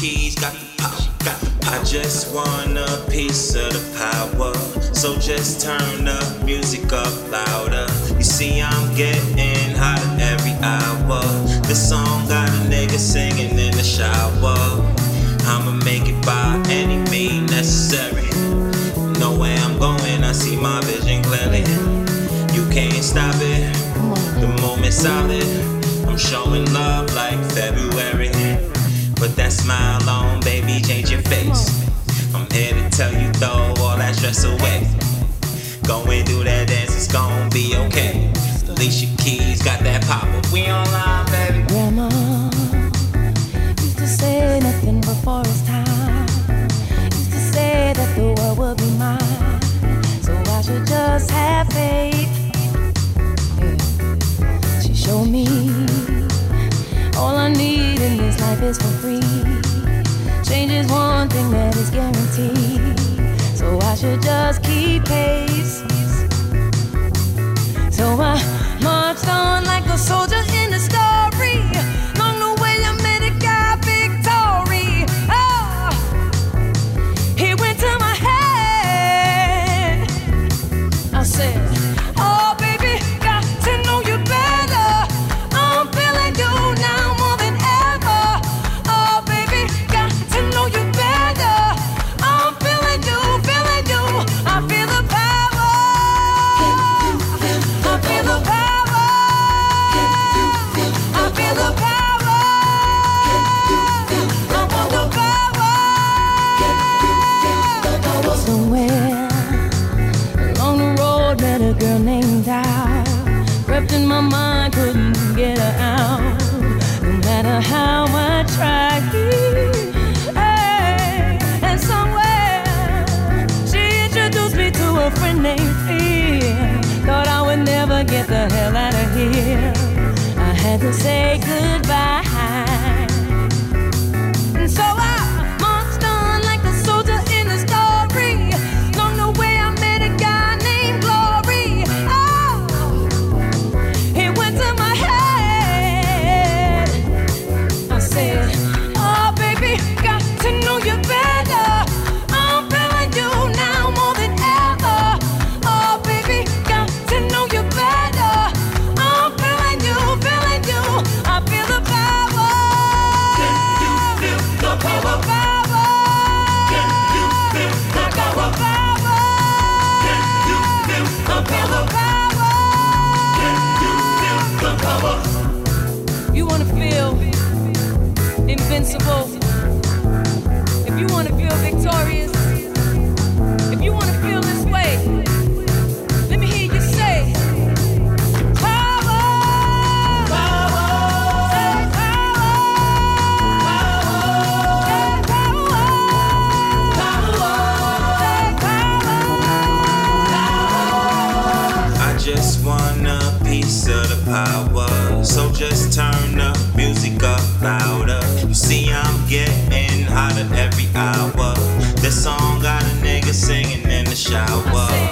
Keys got the power. I just want a piece of the power. So just turn the music up louder. You see, I'm getting hotter every hour. This song got a nigga singing in the shower. I'ma make it by any means necessary. Know where I'm going, I see my vision clearly. You can't stop it, the moment's solid. I'm showing love like February. Put that smile on, baby, change your face. I'm here to tell you, throw all that stress away. Go and do that dance, it's gonna be okay. Alicia Keys got that power. We online, baby. Grandma used to say nothing before it's time. Used to say that the world would be mine. So I should just have faith. Yeah. She showed me all I need life is for free. Change is one thing that is guaranteed. So I should just keep pace. Had to say goodbye. And so I invincible? shower.